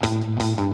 Thank you.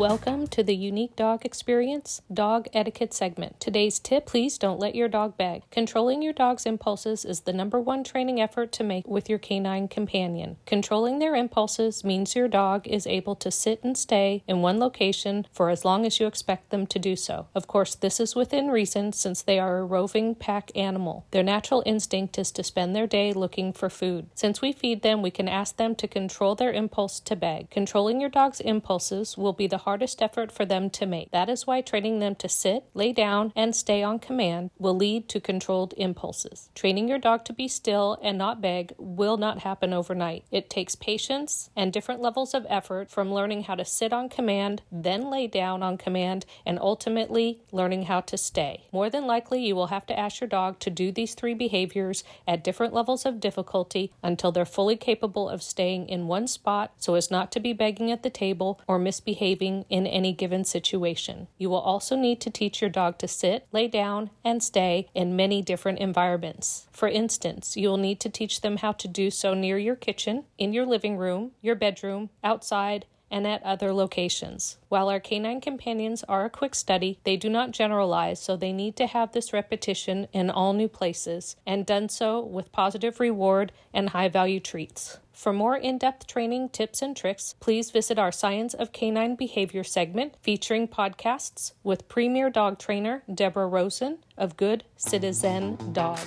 Welcome to the Uneek Dog Experience Dog Etiquette segment. Today's tip please don't let your dog beg. Controlling your dog's impulses is the number one training effort to make with your canine companion. Controlling their impulses means your dog is able to sit and stay in one location for as long as you expect them to do so. Of course, this is within reason since they are a roving pack animal. Their natural instinct is to spend their day looking for food. Since we feed them, we can ask them to control their impulse to beg. Controlling your dog's impulses will be the hardest effort for them to make. That is why training them to sit, lay down, and stay on command will lead to controlled impulses. Training your dog to be still and not beg will not happen overnight. It takes patience and different levels of effort from learning how to sit on command, then lay down on command, and ultimately learning how to stay. More than likely, you will have to ask your dog to do these three behaviors at different levels of difficulty until they're fully capable of staying in one spot so as not to be begging at the table or misbehaving in any given situation. You will also need to teach your dog to sit, lay down, and stay in many different environments. For instance, you will need to teach them how to do so near your kitchen, in your living room, your bedroom, outside, and at other locations. While our canine companions are a quick study, they do not generalize, so they need to have this repetition in all new places and done so with positive reward and high value treats. For more in depth training tips and tricks, please visit our Science of Canine Behavior segment featuring podcasts with premier dog trainer Deborah Rosen of Good Citizen Dog.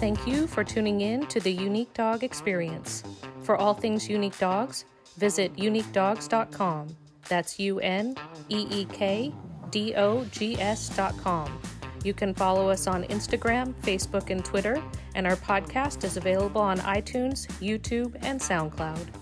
Thank you for tuning in to the Uneek Dog Experience. For all things Uneek Dogs, visit uneekdogs.com. That's U N E E K D O G S.com. You can follow us on Instagram, Facebook, and Twitter, and our podcast is available on iTunes, YouTube, and SoundCloud.